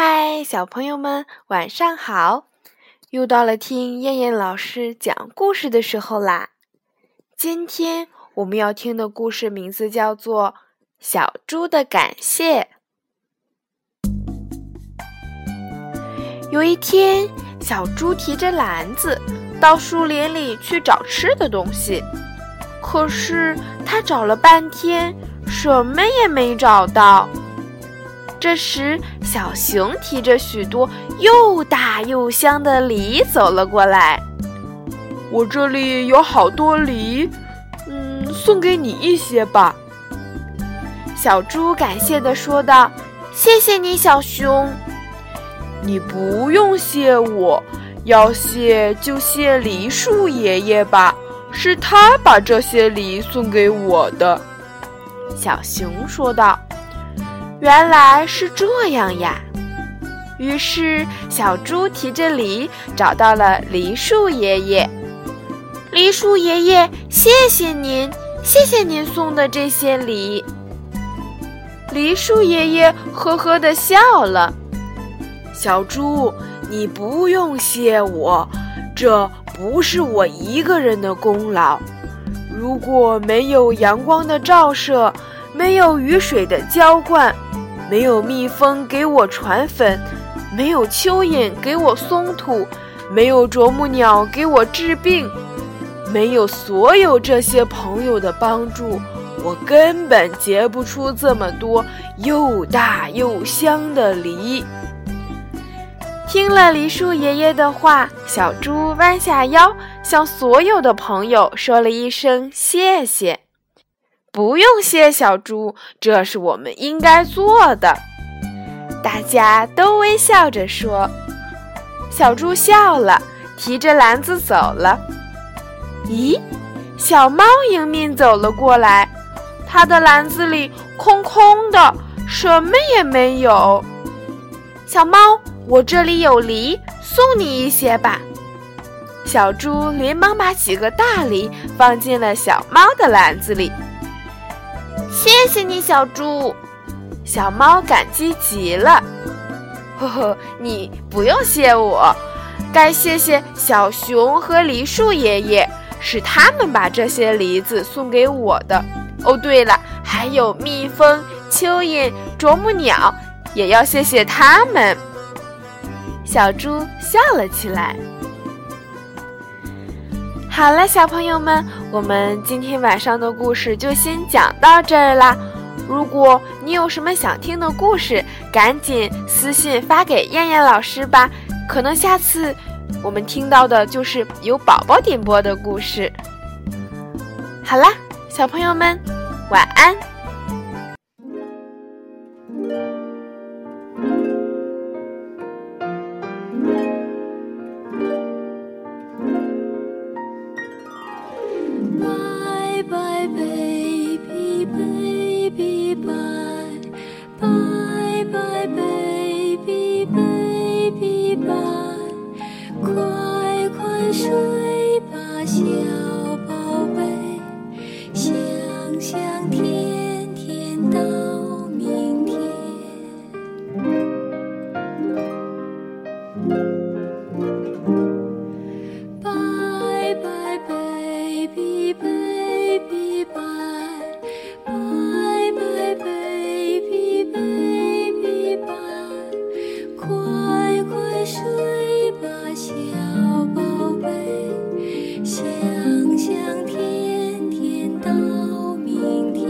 嗨，小朋友们，晚上好！又到了听燕燕老师讲故事的时候啦。今天我们要听的故事名字叫做《小猪的感谢》。有一天，小猪提着篮子到树林里去找吃的东西，可是他找了半天，什么也没找到。这时，小熊提着许多又大又香的梨走了过来。我这里有好多梨，嗯，送给你一些吧。小猪感谢地说道：“谢谢你，小熊。你不用谢我，要谢就谢梨树爷爷吧，是他把这些梨送给我的。”小熊说道。原来是这样呀！于是小猪提着梨找到了梨树爷爷。梨树爷爷，谢谢您，谢谢您送的这些梨。梨树爷爷呵呵地笑了。小猪，你不用谢我，这不是我一个人的功劳。如果没有阳光的照射，没有雨水的浇灌，没有蜜蜂给我传粉，没有蚯蚓给我松土，没有啄木鸟给我治病，没有所有这些朋友的帮助，我根本结不出这么多又大又香的梨。听了梨树爷爷的话，小猪弯下腰，向所有的朋友说了一声谢谢。不用谢，小猪，这是我们应该做的。大家都微笑着说。小猪笑了，提着篮子走了。咦，小猫迎面走了过来，它的篮子里空空的，什么也没有。小猫，我这里有梨，送你一些吧。小猪连忙把几个大梨放进了小猫的篮子里。谢谢你，小猪。小猫感激极了。呵呵，你不用谢我，该谢谢小熊和梨树爷爷，是他们把这些梨子送给我的。哦，对了，还有蜜蜂、蚯蚓、啄木鸟，也要谢谢他们。小猪笑了起来。好了，小朋友们，我们今天晚上的故事就先讲到这儿啦。如果你有什么想听的故事，赶紧私信发给燕燕老师吧。可能下次我们听到的就是由宝宝点播的故事。好啦，小朋友们，晚安。Baby, baby, bye, bye, bye, baby, baby, bye. 快快睡吧，小宝贝，香香甜甜到明天。